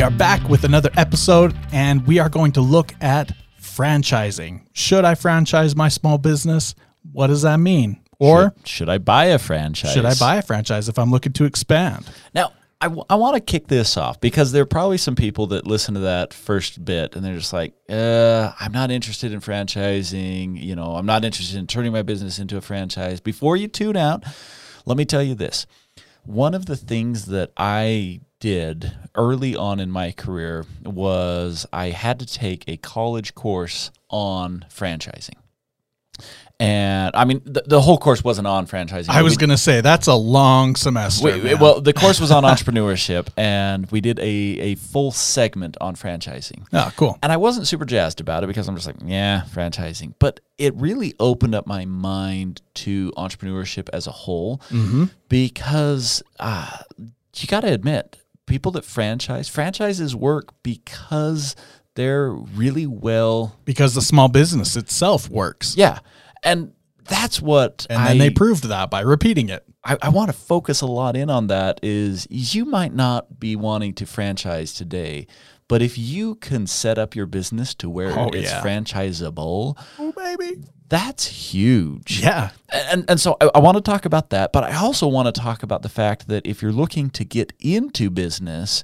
We are back with another episode, and we are going to look at franchising. Should I franchise my small business? What does that mean? Or should, should I buy a franchise? should I buy a franchise if I'm looking to expand? Now, I, w- I want to kick this off because there are probably some people that listen to that first bit and they're just like, uh, I'm not interested in franchising. You know, I'm not interested in turning my business into a franchise. Before you tune out, let me tell you this. One of the things that I did early on in my career was I had to take a college course on franchising. And I mean, the, the whole course wasn't on franchising. I was going to say that's a long semester. we- well, the course was on entrepreneurship, and we did a, a full segment on franchising. oh, cool. And I wasn't super jazzed about it because I'm just like, yeah, franchising. But it really opened up my mind to entrepreneurship as a whole Mm-hmm. because uh, you got to admit, people that franchise, franchises work because they're really well, Because the small business itself works. yeah. And that's what And then they proved that by repeating it. I, I want to focus a lot in on that is you might not be wanting to franchise today, but if you can set up your business to where Oh, it's yeah. franchisable, Oh, baby. that's huge. Yeah. And and so I, I want to talk about that, but I also want to talk about the fact that if you're looking to get into business,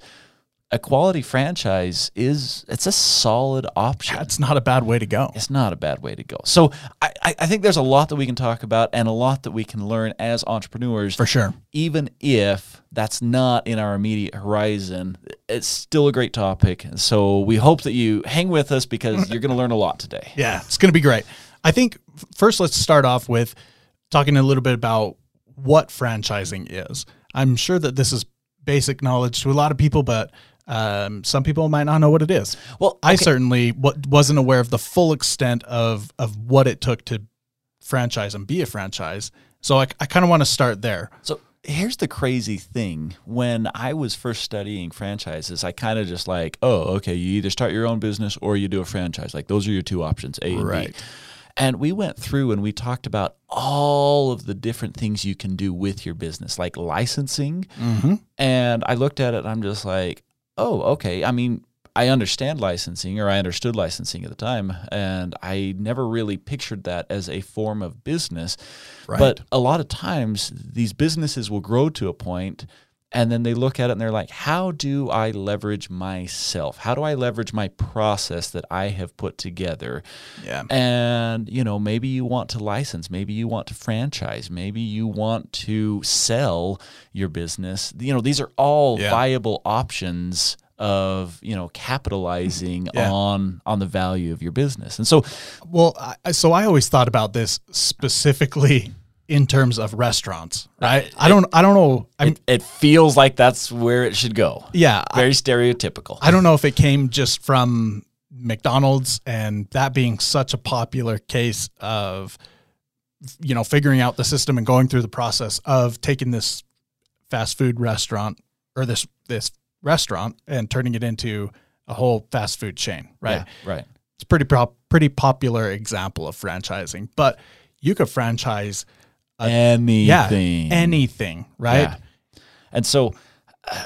a quality franchise is it's a solid option. That's not a bad way to go. It's not a bad way to go. So I, I I think there's a lot that we can talk about and a lot that we can learn as entrepreneurs For sure. even if that's not in our immediate horizon, it's still a great topic. So we hope that you hang with us because you're going to learn a lot today. Yeah, it's going to be great. I think first let's start off with talking a little bit about what franchising is. I'm sure that this is basic knowledge to a lot of people, but um, some people might not know what it is. Well, I certainly w- wasn't aware of the full extent of of what it took to franchise and be a franchise. So I, I kind of want to start there. So here's the crazy thing. When I was first studying franchises, I kind of just like, oh, okay, you either start your own business or you do a franchise. Like those are your two options, A and Right. B. And we went through and we talked about all of the different things you can do with your business, like licensing. Mm-hmm. And I looked at it and I'm just like, oh, okay. I mean, I understand licensing or I understood licensing at the time. And I never really pictured that as a form of business. Right. But a lot of times these businesses will grow to a point and then they look at it and they're like, how do I leverage myself? How do I leverage my process that I have put together? Yeah. And, you know, maybe you want to license, maybe you want to franchise, maybe you want to sell your business. You know, these are all Yeah. viable options of, you know, capitalizing Yeah. on on the value of your business. And so Well, I, so I always thought about this specifically in terms of restaurants, right? Uh, I don't, I don't know. It, it feels like that's where it should go. yeah, I, Very stereotypical. I don't know if it came just from McDonald's and that being such a popular case of, you know, figuring out the system and going through the process of taking this fast food restaurant or this this restaurant and turning it into a whole fast food chain, right? Yeah, right. It's pretty prop, pretty popular example of franchising, but you could franchise Anything. yeah anything, right? Yeah. And so, uh,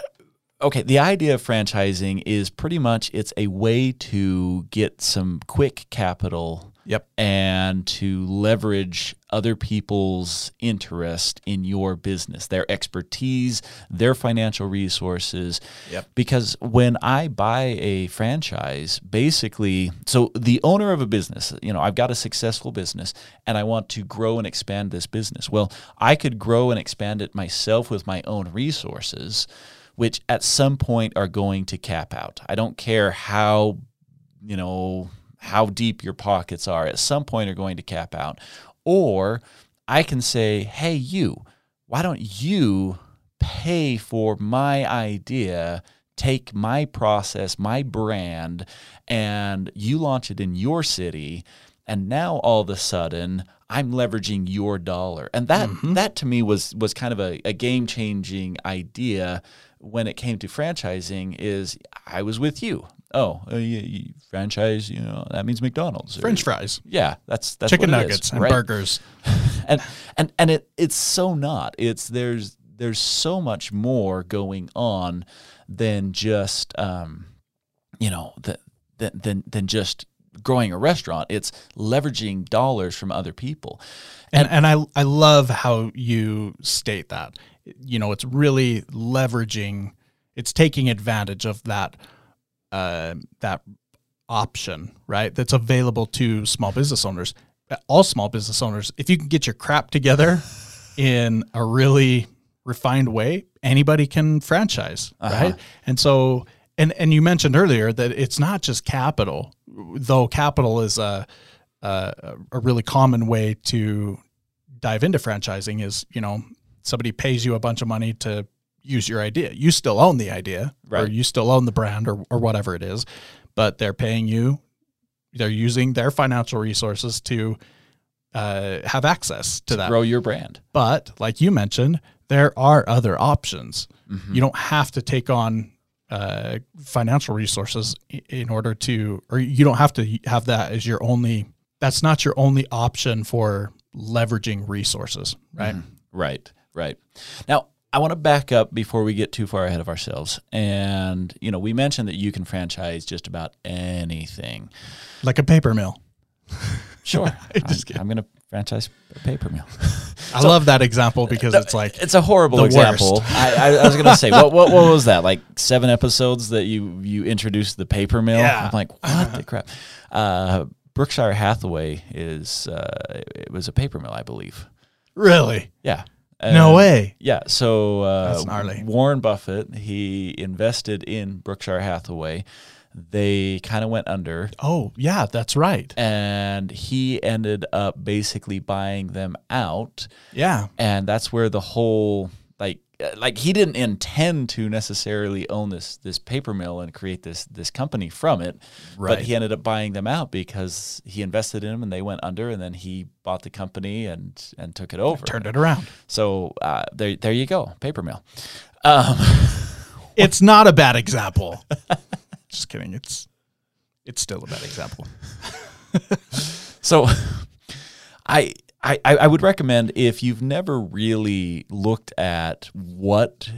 okay, the idea of franchising is pretty much it's a way to get some quick capital Yep. and to leverage other people's interest in your business, their expertise, their financial resources. Yep. Because when I buy a franchise, basically, so the owner of a business, you know, I've got a successful business and I want to grow and expand this business. Well, I could grow and expand it myself with my own resources, which at some point are going to cap out. I don't care how, you know, how deep your pockets are at some point are going to cap out. Or I can say, hey, you, why don't you pay for my idea, take my process, my brand, and you launch it in your city. And now all of a sudden, I'm leveraging your dollar. And that mm-hmm. that to me was was kind of a, a game changing idea when it came to franchising is I was with you. Oh, uh, you, you franchise, you know, that means McDonald's. or- French fries, yeah, that's that's chicken what it is, nuggets, and right? burgers. and and and it it's so not. It's there's there's so much more going on than just um, you know the, than than than just growing a restaurant. It's leveraging dollars from other people. And and I I love how you state that. You know, it's really leveraging. It's taking advantage of that uh, that option, right? That's available to small business owners. All small business owners, if you can get your crap together in a really refined way, anybody can franchise, Uh-huh. right? And so, and and you mentioned earlier that it's not just capital, though capital is a a, a really common way to dive into franchising. Is you know somebody pays you a bunch of money to use your idea. You still own the idea, or you still own the brand, or or whatever it is, but they're paying you. They're using their financial resources to uh, have access to that Grow your brand. but like you mentioned, there are other options. Mm-hmm. You don't have to take on uh, financial resources in order to, or you don't have to have that as your only. That's not your only option for leveraging resources, right? Right, right. Now, I want to back up before we get too far ahead of ourselves. And, you know, we mentioned that you can franchise just about anything. Like a paper mill. Sure. Just I'm, I'm going to franchise a paper mill. I love that example because it's like It's a horrible example. I, I, I was going to say, what, what what was that? Like seven episodes that you you introduced the paper mill? Yeah. I'm like, what the crap? Uh, Berkshire Hathaway is uh, it was a paper mill, I believe. really Yeah. No way. Yeah, so uh, That's gnarly. Warren Buffett he invested in Berkshire Hathaway. They kind of went under, Oh yeah, that's right. and he ended up basically buying them out, Yeah, and that's where the whole like like he didn't intend to necessarily own this this paper mill and create this this company from it, Right. but he ended up buying them out because he invested in them and they went under, and then he bought the company and and took it over. turned it around. So uh, there, there you go, paper mill. Um, It's not a bad example. Just kidding. It's it's still a bad example. so I, I, I would recommend if you've never really looked at what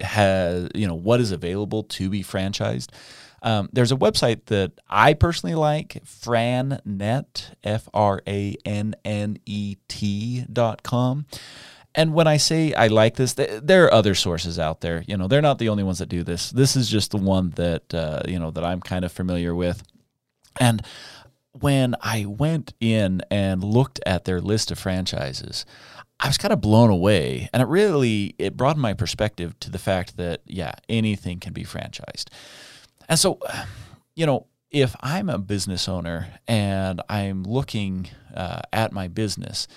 has, you know, what is available to be franchised. Um, there's a website that I personally like, frannet, F R A N N E T dot com. And when I say I like this, th- there are other sources out there. You know, they're not the only ones that do this. This is just the one that uh, you know that I'm kind of familiar with. And when I went in and looked at their list of franchises, I was kind of blown away, and it really it broadened my perspective to the fact that yeah, anything can be franchised. And so, you know, if I'm a business owner and I'm looking uh, at my business,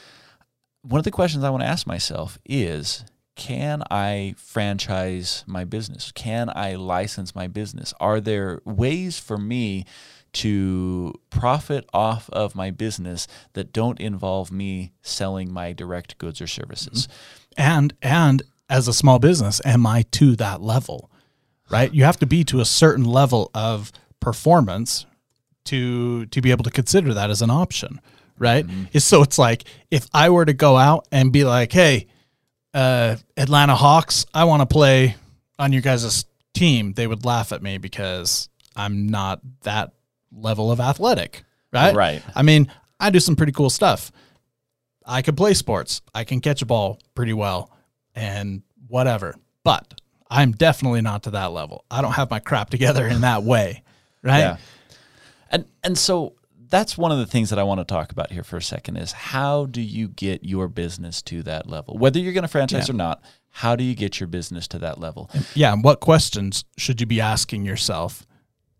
one of the questions I want to ask myself is can I franchise my business? Can I license my business? Are there ways for me to profit off of my business that don't involve me selling my direct goods or services? and and as a small business am i to that level right? You have to be to a certain level of performance to to be able to consider that as an option right? It's- so it's like if i were to go out and be like hey uh atlanta hawks i want to play on your guys' team they would laugh at me because i'm not that level of athletic right Right. i mean i do some pretty cool stuff I can play sports. I can catch a ball pretty well and whatever. But I'm definitely not to that level. I don't have my crap together in that way. Right? Yeah. And and so that's one of the things that I want to talk about here for a second is how do you get your business to that level? Whether you're going to franchise Yeah. or not, how do you get your business to that level? Yeah. And what questions should you be asking yourself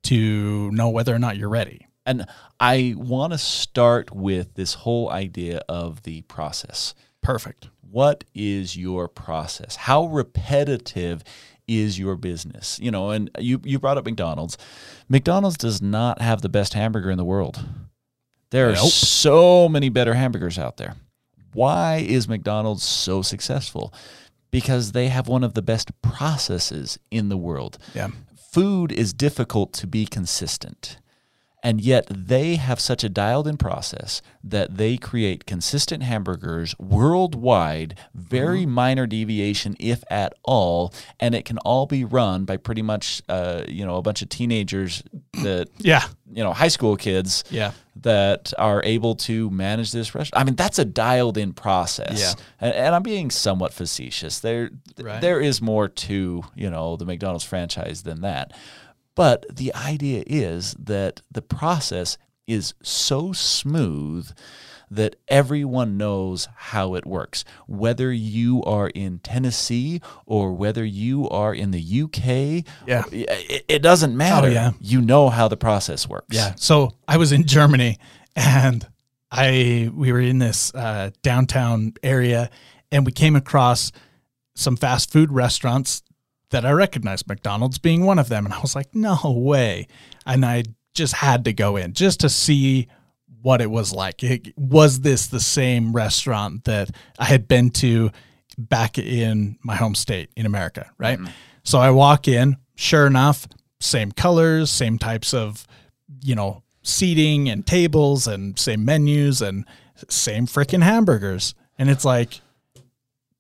to know whether or not you're ready? And I want to start with this whole idea of the process. Perfect. What is your process? How repetitive is your business? You know, and you you brought up McDonald's. McDonald's does not have the best hamburger in the world. There are Nope. so many better hamburgers out there. Why is McDonald's so successful? Because they have one of the best processes in the world Yeah. Food is difficult to be consistent. And yet they have such a dialed in process that they create consistent hamburgers worldwide, very minor deviation, if at all. And it can all be run by pretty much, uh, you know, a bunch of teenagers that, Yeah. you know, high school kids Yeah. that are able to manage this restaurant. I mean, that's a dialed in process. Yeah. And, and I'm being somewhat facetious. There Right. there is more to, you know, the McDonald's franchise than that. But the idea is that the process is so smooth that everyone knows how it works. Whether you are in Tennessee or whether you are in the UK, Yeah. it, it doesn't matter. Oh, yeah. You know how the process works. Yeah. So I was in Germany and I we were in this uh, downtown area and we came across some fast food restaurants that I recognized, McDonald's being one of them. And I was like, no way. And I just had to go in just to see what it was like. It, was this the same restaurant that I had been to back in my home state in America? Right. Mm-hmm. So I walk in, sure enough, same colors, same types of, you know, seating and tables and same menus and same freaking hamburgers. And it's like,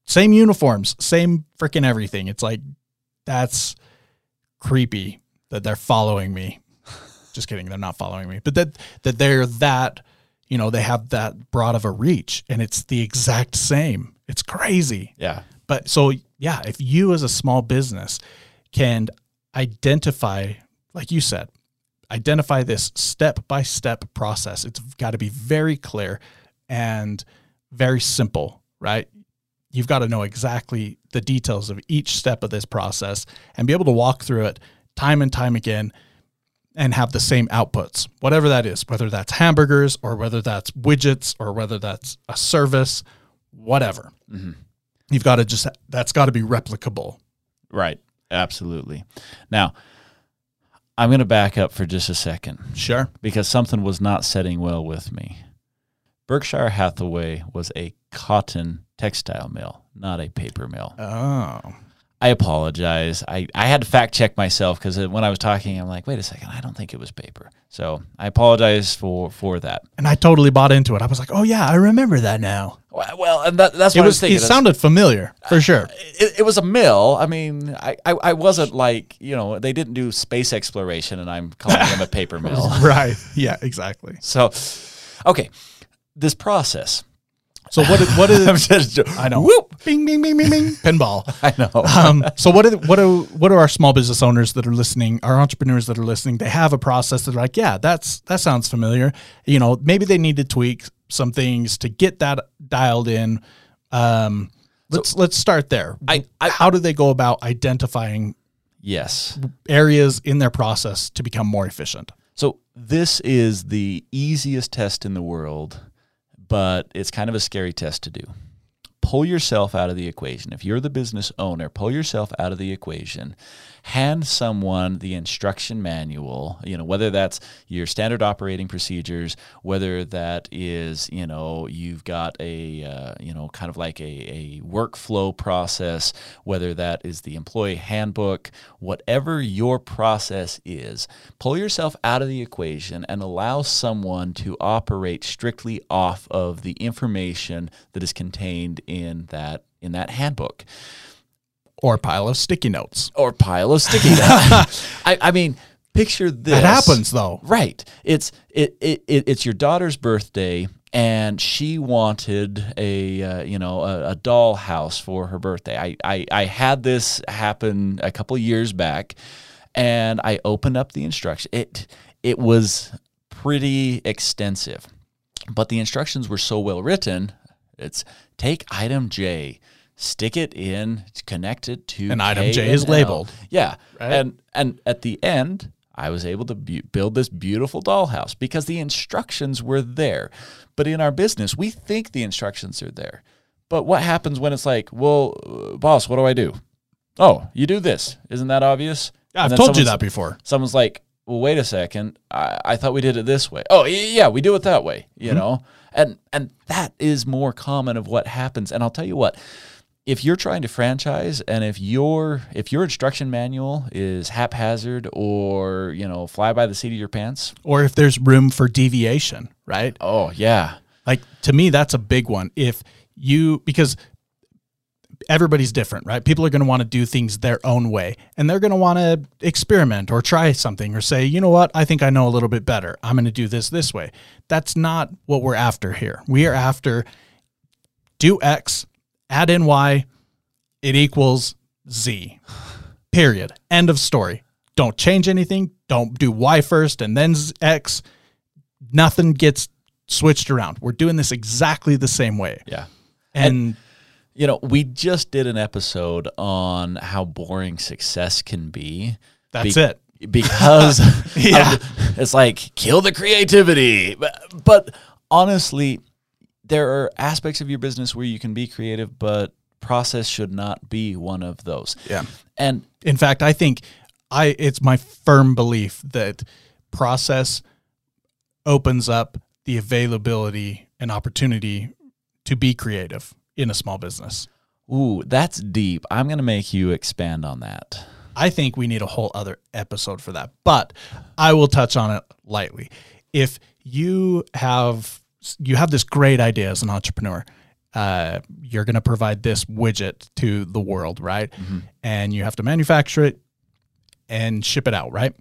same uniforms, same freaking everything. It's like, that's creepy that they're following me. Just kidding, they're not following me, but that that they're that, you know, they have that broad of a reach, and it's the exact same. It's crazy. Yeah. But so yeah, if you as a small business can identify, like you said, identify this step by step process, it's got to be very clear and very simple, right? You've got to know exactly the details of each step of this process and be able to walk through it time and time again and have the same outputs, whatever that is, whether that's hamburgers or whether that's widgets or whether that's a service, whatever. Mm-hmm. You've got to just, that's got to be replicable. Right. Absolutely. Now, I'm going to back up for just a second Sure. because something was not setting well with me. Berkshire Hathaway was a cotton textile mill, not a paper mill. Oh. I apologize. I, I had to fact check myself because when I was talking, I'm like, wait a second, I don't think it was paper. So I apologize for for that. And I totally bought into it. I was like, oh, yeah, I remember that now. Well, and that, that's It what I was, was thinking. it sounded familiar for sure. it, it was a mill. I mean, I, I, I wasn't like, you know, they didn't do space exploration and I'm calling them a paper mill. right. Yeah, exactly. So, okay, this process. So what did, what I'm just, I know. Whoop. Bing, bing, bing, bing, bing. Pinball. I know. um, so what are what are what are our small business owners that are listening, our entrepreneurs that are listening? They have a process that are like, yeah, that's that sounds familiar. You know, maybe they need to tweak some things to get that dialed in. Um, let's let's start there. I- I- How do they go about identifying yes. areas in their process to become more efficient? So this is the easiest test in the world, but it's kind of a scary test to do. Pull yourself out of the equation. If you're the business owner, pull yourself out of the equation. Hand someone the instruction manual, you know, whether that's your standard operating procedures, whether that is, you know, you've got a, uh, you know, kind of like a, a workflow process, whether that is the employee handbook, whatever your process is, pull yourself out of the equation and allow someone to operate strictly off of the information that is contained in that in that handbook Or a pile of sticky notes. or pile of sticky notes. I, I mean, picture this. That happens though. Right. It's it, it, it it's your daughter's birthday and she wanted a uh, you know a, a doll house for her birthday. I, I I had this happen a couple years back and I opened up the instruction. It it was pretty extensive. But the instructions were so well written. It's take item J, stick it in, connect it to And item J is L. labeled. Yeah, Right. and and at the end, I was able to bu- build this beautiful dollhouse because the instructions were there. But in our business, we think the instructions are there. But what happens when it's like, well, uh, boss, what do I do? Oh, you do this. Isn't that obvious? Yeah, I've told you that before. Someone's like, well, wait a second. I, I thought we did it this way. Oh, yeah, we do it that way. You know, and and that is more common of what happens. And I'll tell you what, if you're trying to franchise and if your if your instruction manual is haphazard or you know fly by the seat of your pants or if there's room for deviation, right? oh yeah Like to me, that's a big one. If you because everybody's different, right? People are going to want to do things their own way, and they're going to want to experiment or try something or say, you know what, I think I know a little bit better. I'm going to do this this way. That's not what we're after here. We are after do X, add in Y, it equals Z. Period. End of story. Don't change anything. Don't do Y first and then X. Nothing gets switched around. We're doing this exactly the same way. yeah And, you know we just did an episode on how boring success can be that's Be- it. because Yeah. of- it's like kill the creativity but, but honestly there are aspects of your business where you can be creative but process should not be one of those Yeah. and In fact, I think I it's my firm belief that process opens up the availability and opportunity to be creative in a small business. ooh that's deep i'm going to make you expand on that I think we need a whole other episode for that, but I will touch on it lightly. If you have you have this great idea as an entrepreneur, uh, you're going to provide this widget to the world, right? And you have to manufacture it and ship it out, right?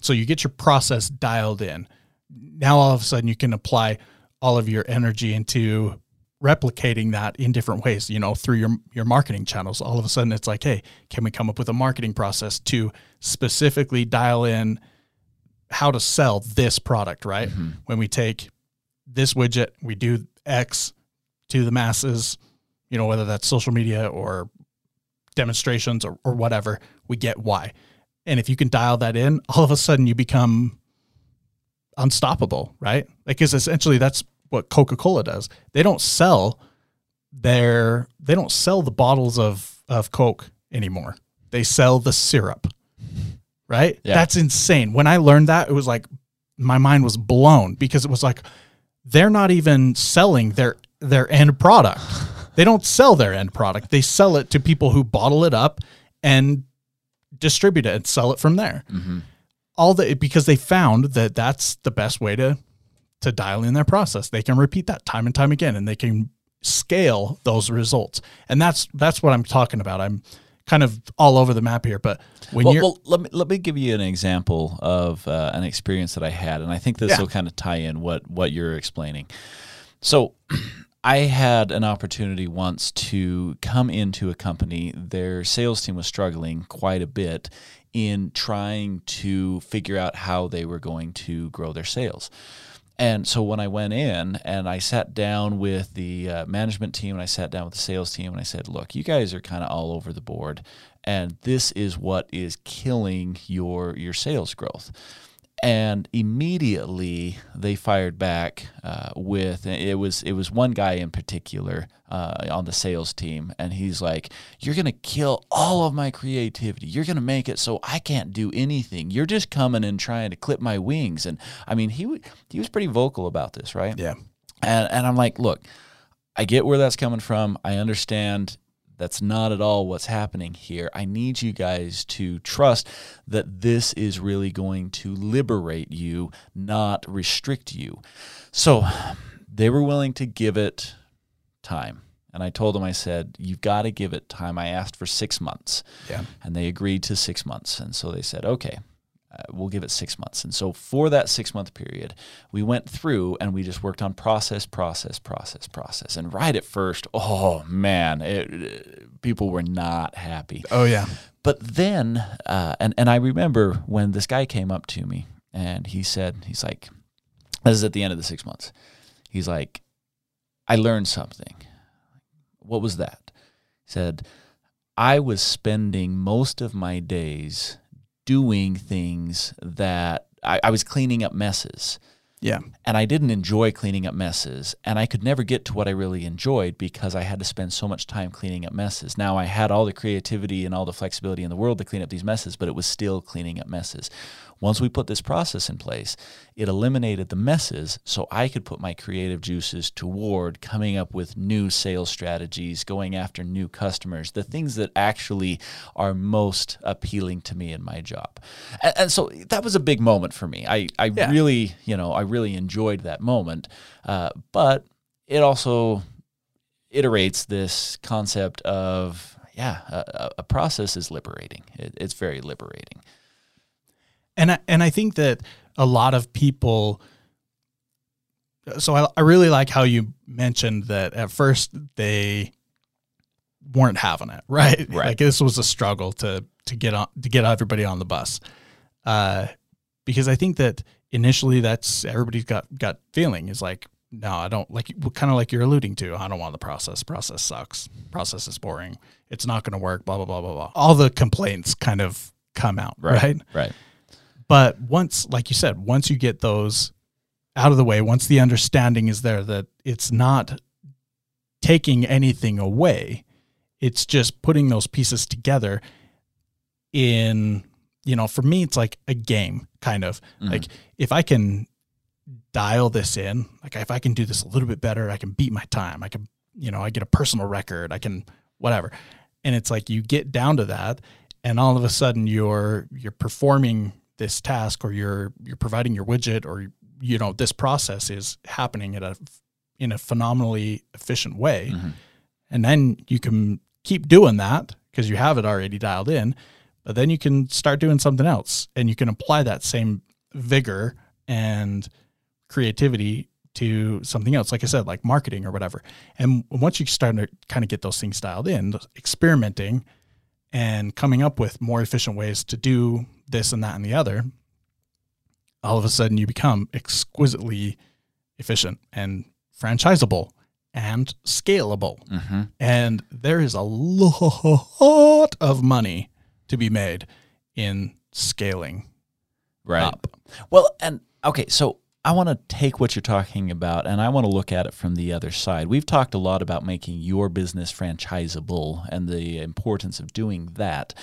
So you get your process dialed in. Now all of a sudden you can apply all of your energy into replicating that in different ways, you know, through your your marketing channels. All of a sudden it's like, hey, can we come up with a marketing process to specifically dial in how to sell this product, right? Mm-hmm. When we take this widget, we do X to the masses, you know, whether that's social media or demonstrations or, or whatever, we get Y. And if you can dial that in, all of a sudden you become unstoppable, right? Like, because essentially that's what Coca Cola does. They don't sell their, they don't sell the bottles of, of Coke anymore. They sell the syrup, right? Yeah. That's insane. When I learned that, it was like my mind was blown because it was like they're not even selling their their end product. they don't sell their end product. They sell it to people who bottle it up and distribute it and sell it from there. Mm-hmm. All the because they found that that's the best way to to dial in their process. They can repeat that time and time again and they can scale those results. And that's that's what I'm talking about. I'm kind of all over the map here, but when well, you're well, let me let me give you an example of uh, an experience that I had, and I think this Yeah. will kind of tie in what what you're explaining. So, I had an opportunity once to come into a company. Their sales team was struggling quite a bit in trying to figure out how they were going to grow their sales. And so when I went in and I sat down with the uh, management team and I sat down with the sales team and I said, "Look, you guys are kind of all over the board, and this is what is killing your your sales growth." And immediately they fired back uh, with it was it was one guy in particular uh, on the sales team, and he's like, "You're gonna kill all of my creativity. You're gonna make it so I can't do anything. You're just coming and trying to clip my wings." And I mean, he w- he was pretty vocal about this, right? yeah. And and I'm like, look, I get where that's coming from. I understand that's not at all what's happening here. I need you guys to trust that this is really going to liberate you, not restrict you. So they were willing to give it time. And I told them, I said, you've got to give it time. I asked for six months Yeah. and they agreed to six months. And so they said, okay, uh, we'll give it six months. And so for that six month period, we went through and we just worked on process, process, process, process. And right at first, oh man, it, it- people were not happy. Oh yeah. But then, uh, and and I remember when this guy came up to me and he said, he's like, this is at the end of the six months. He's like, I learned something. What was that? He said, I was spending most of my days doing things that I, I was cleaning up messes Yeah. and I didn't enjoy cleaning up messes, and I could never get to what I really enjoyed because I had to spend so much time cleaning up messes. Now I had all the creativity and all the flexibility in the world to clean up these messes, but it was still cleaning up messes. Once we put this process in place, it eliminated the messes so I could put my creative juices toward coming up with new sales strategies, going after new customers, the things that actually are most appealing to me in my job. And, and so that was a big moment for me. I, I Yeah. really, you know, I really enjoyed that moment. Uh, but it also iterates this concept of, yeah, a, a- process is liberating. It, it's very liberating. And I, and I think that a lot of people. So I, I really like how you mentioned that at first they weren't having it, right? Right. Like this was a struggle to to get on to get everybody on the bus, uh, because I think that initially that's everybody's got got feeling is like no, I don't like kind of like you're alluding to. I don't want the process. Process sucks. Process is boring. It's not going to work. Blah blah blah blah blah. All the complaints kind of come out, right? Right. But once, like you said, once you get those out of the way, once the understanding is there that it's not taking anything away, it's just putting those pieces together in, you know, for me, it's like a game kind of. Mhm. Like if I can dial this in, like if I can do this a little bit better, I can beat my time. I can, you know, I get a personal record, I can whatever. And it's like you get down to that and all of a sudden you're you're performing this task or you're you're providing your widget or you know this process is happening at a in a phenomenally efficient way Mhm. and then you can keep doing that because you have it already dialed in but then you can start doing something else and you can apply that same vigor and creativity to something else like i said like marketing or whatever and once you start to kind of get those things dialed in experimenting and coming up with more efficient ways to do this and that and the other all of a sudden you become exquisitely efficient and franchisable and scalable Mhm. and there is a lot of money to be made in scaling Right. up. Well, and okay, so I want to take what you're talking about and I want to look at it from the other side. We've talked a lot about making your business franchisable and the importance of doing that.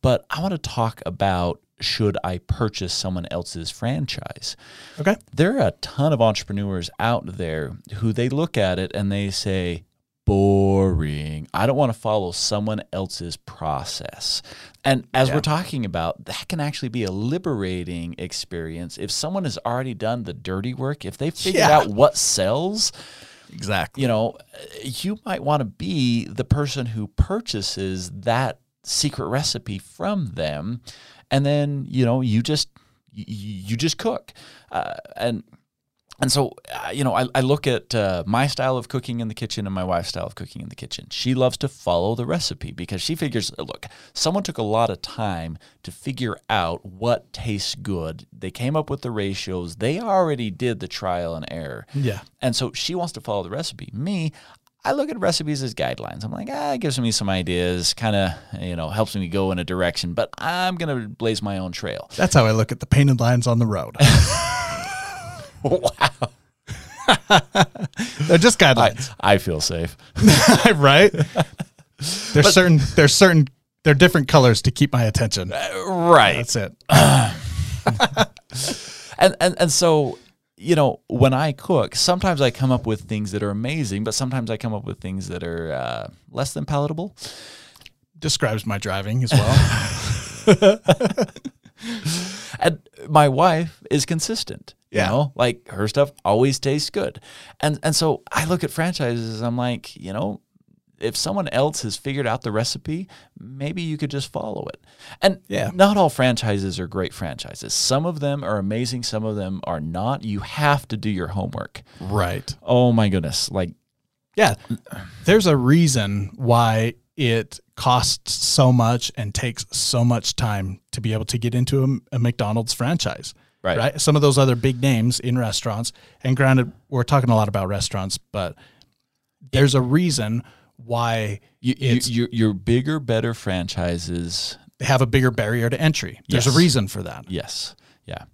But I want to talk about should I purchase someone else's franchise? Okay. There are a ton of entrepreneurs out there who they look at it and they say, boring. I don't want to follow someone else's process. And as Yeah. we're talking about, that can actually be a liberating experience. If someone has already done the dirty work, if they figured Yeah. out what sells, Exactly. you know, you might want to be the person who purchases that secret recipe from them, and then you know you just you, you just cook, uh, and and so uh, you know I, I look at uh, my style of cooking in the kitchen and my wife's style of cooking in the kitchen. She loves to follow the recipe because she figures, look, someone took a lot of time to figure out what tastes good. They came up with the ratios. They already did the trial and error. Yeah. And so she wants to follow the recipe. Me, I look at recipes as guidelines. I'm like, ah, it gives me some ideas, kind of, you know, helps me go in a direction, but I'm going to blaze my own trail. That's how I look at the painted lines on the road. wow. They're just I, guidelines, I feel safe. right? There's certain there's certain they're different colors to keep my attention. right. That's it. And, and, and so, you know, when I cook, sometimes I come up with things that are amazing, but sometimes I come up with things that are uh, less than palatable. Describes my driving as well. And my wife is consistent. You Yeah. know, like her stuff always tastes good. And and so I look at franchises, I'm like, you know, if someone else has figured out the recipe, maybe you could just follow it. And Yeah. not all franchises are great franchises. Some of them are amazing, some of them are not. You have to do your homework. right. Oh my goodness. Like Yeah. There's a reason why it costs so much and takes so much time to be able to get into a, a McDonald's franchise. Right. Right. Some of those other big names in restaurants, and granted, we're talking a lot about restaurants, but there's a reason why you, you, your, your bigger, better franchises they have a bigger barrier to entry. There's Yes. a reason for that. Yes. Yeah.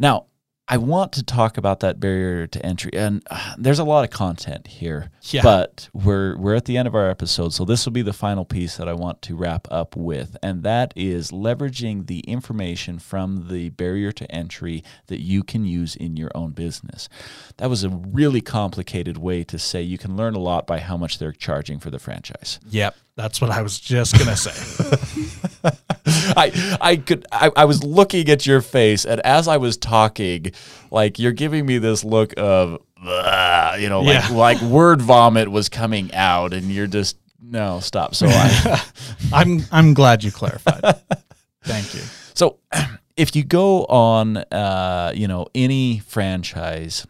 Now, I want to talk about that barrier to entry, and uh, there's a lot of content here. Yeah. But we're we're at the end of our episode, so this will be the final piece that I want to wrap up with, and that is leveraging the information from the barrier to entry that you can use in your own business. That was a really complicated way to say you can learn a lot by how much they're charging for the franchise. Yep. That's what I was just gonna say. I I could I, I was looking at your face, and as I was talking, like you're giving me this look of, you know, like Yeah. like word vomit was coming out, and you're just no stop. So I I'm I'm glad you clarified. Thank you. so if you go on, uh, you know, any franchise.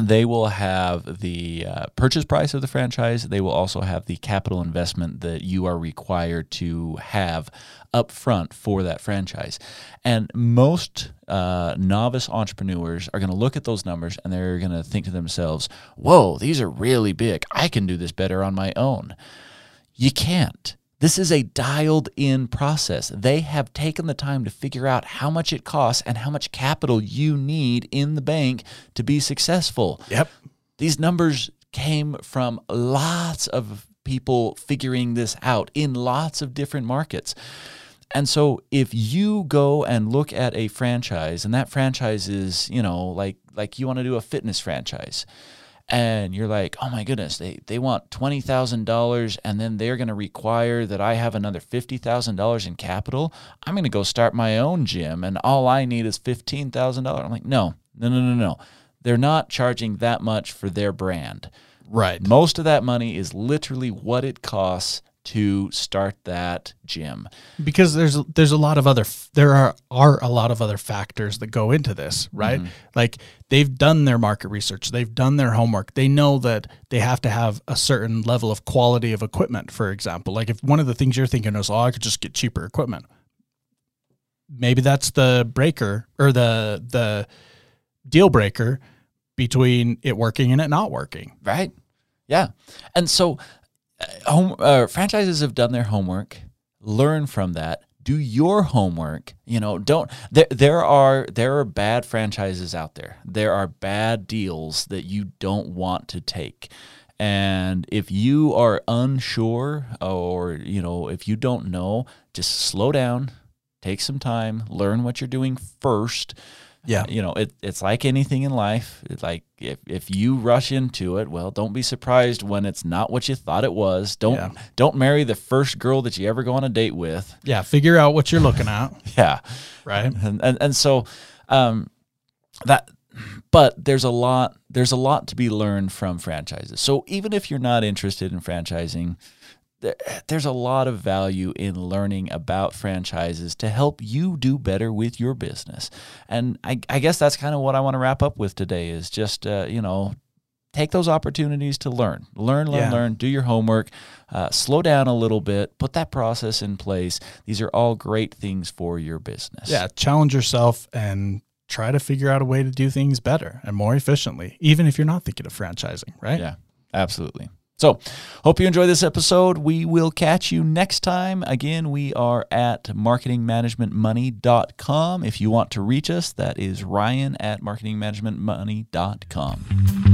They will have the uh, purchase price of the franchise. They will also have the capital investment that you are required to have up front for that franchise. And most uh, novice entrepreneurs are going to look at those numbers and they're going to think to themselves, whoa, these are really big. I can do this better on my own. You can't. This is a dialed in process. They have taken the time to figure out how much it costs and how much capital you need in the bank to be successful. Yep. These numbers came from lots of people figuring this out in lots of different markets. And so if you go and look at a franchise and that franchise is, you know, like like you want to do a fitness franchise and you're like, "Oh my goodness, they they want $20,000 and then they're going to require that I have another $50,000 in capital. I'm going to go start my own gym and all I need is $15,000." I'm like, "No. No, no, no, no. They're not charging that much for their brand. Right. Most of that money is literally what it costs to start that gym. because there's there's a lot of other there are are a lot of other factors that go into this right mm-hmm. like they've done their market research they've done their homework they know that they have to have a certain level of quality of equipment for example like if one of the things you're thinking is oh i could just get cheaper equipment maybe that's the breaker or the the deal breaker between it working and it not working Right? Yeah. And so home uh, franchises have done their homework. Learn from that. Do your homework. You know, don't there there are there are bad franchises out there. There are bad deals that you don't want to take. And if you are unsure or, you know, if you don't know, just slow down, take some time, learn what you're doing first yeah. You know it, it's like anything in life. It's like if, if you rush into it well don't be surprised when it's not what you thought it was. Don't Yeah. don't marry the first girl that you ever go on a date with. Yeah figure out what you're looking at. Yeah. Right? And and, and so um that but there's a lot there's a lot to be learned from franchises. So even if you're not interested in franchising there's a lot of value in learning about franchises to help you do better with your business. And i, I guess that's kind of what i want to wrap up with today is just uh, you know take those opportunities to learn. Learn learn Yeah. learn. Do your homework. Uh, slow down a little bit. Put that process in place. These are all great things for your business. Yeah, challenge yourself and try to figure out a way to do things better and more efficiently, even if you're not thinking of franchising, right? Yeah, absolutely. So, hope you enjoy this episode. We will catch you next time. Again, we are at marketingmanagementmoney.com. If you want to reach us, that is Ryan at marketingmanagementmoney.com.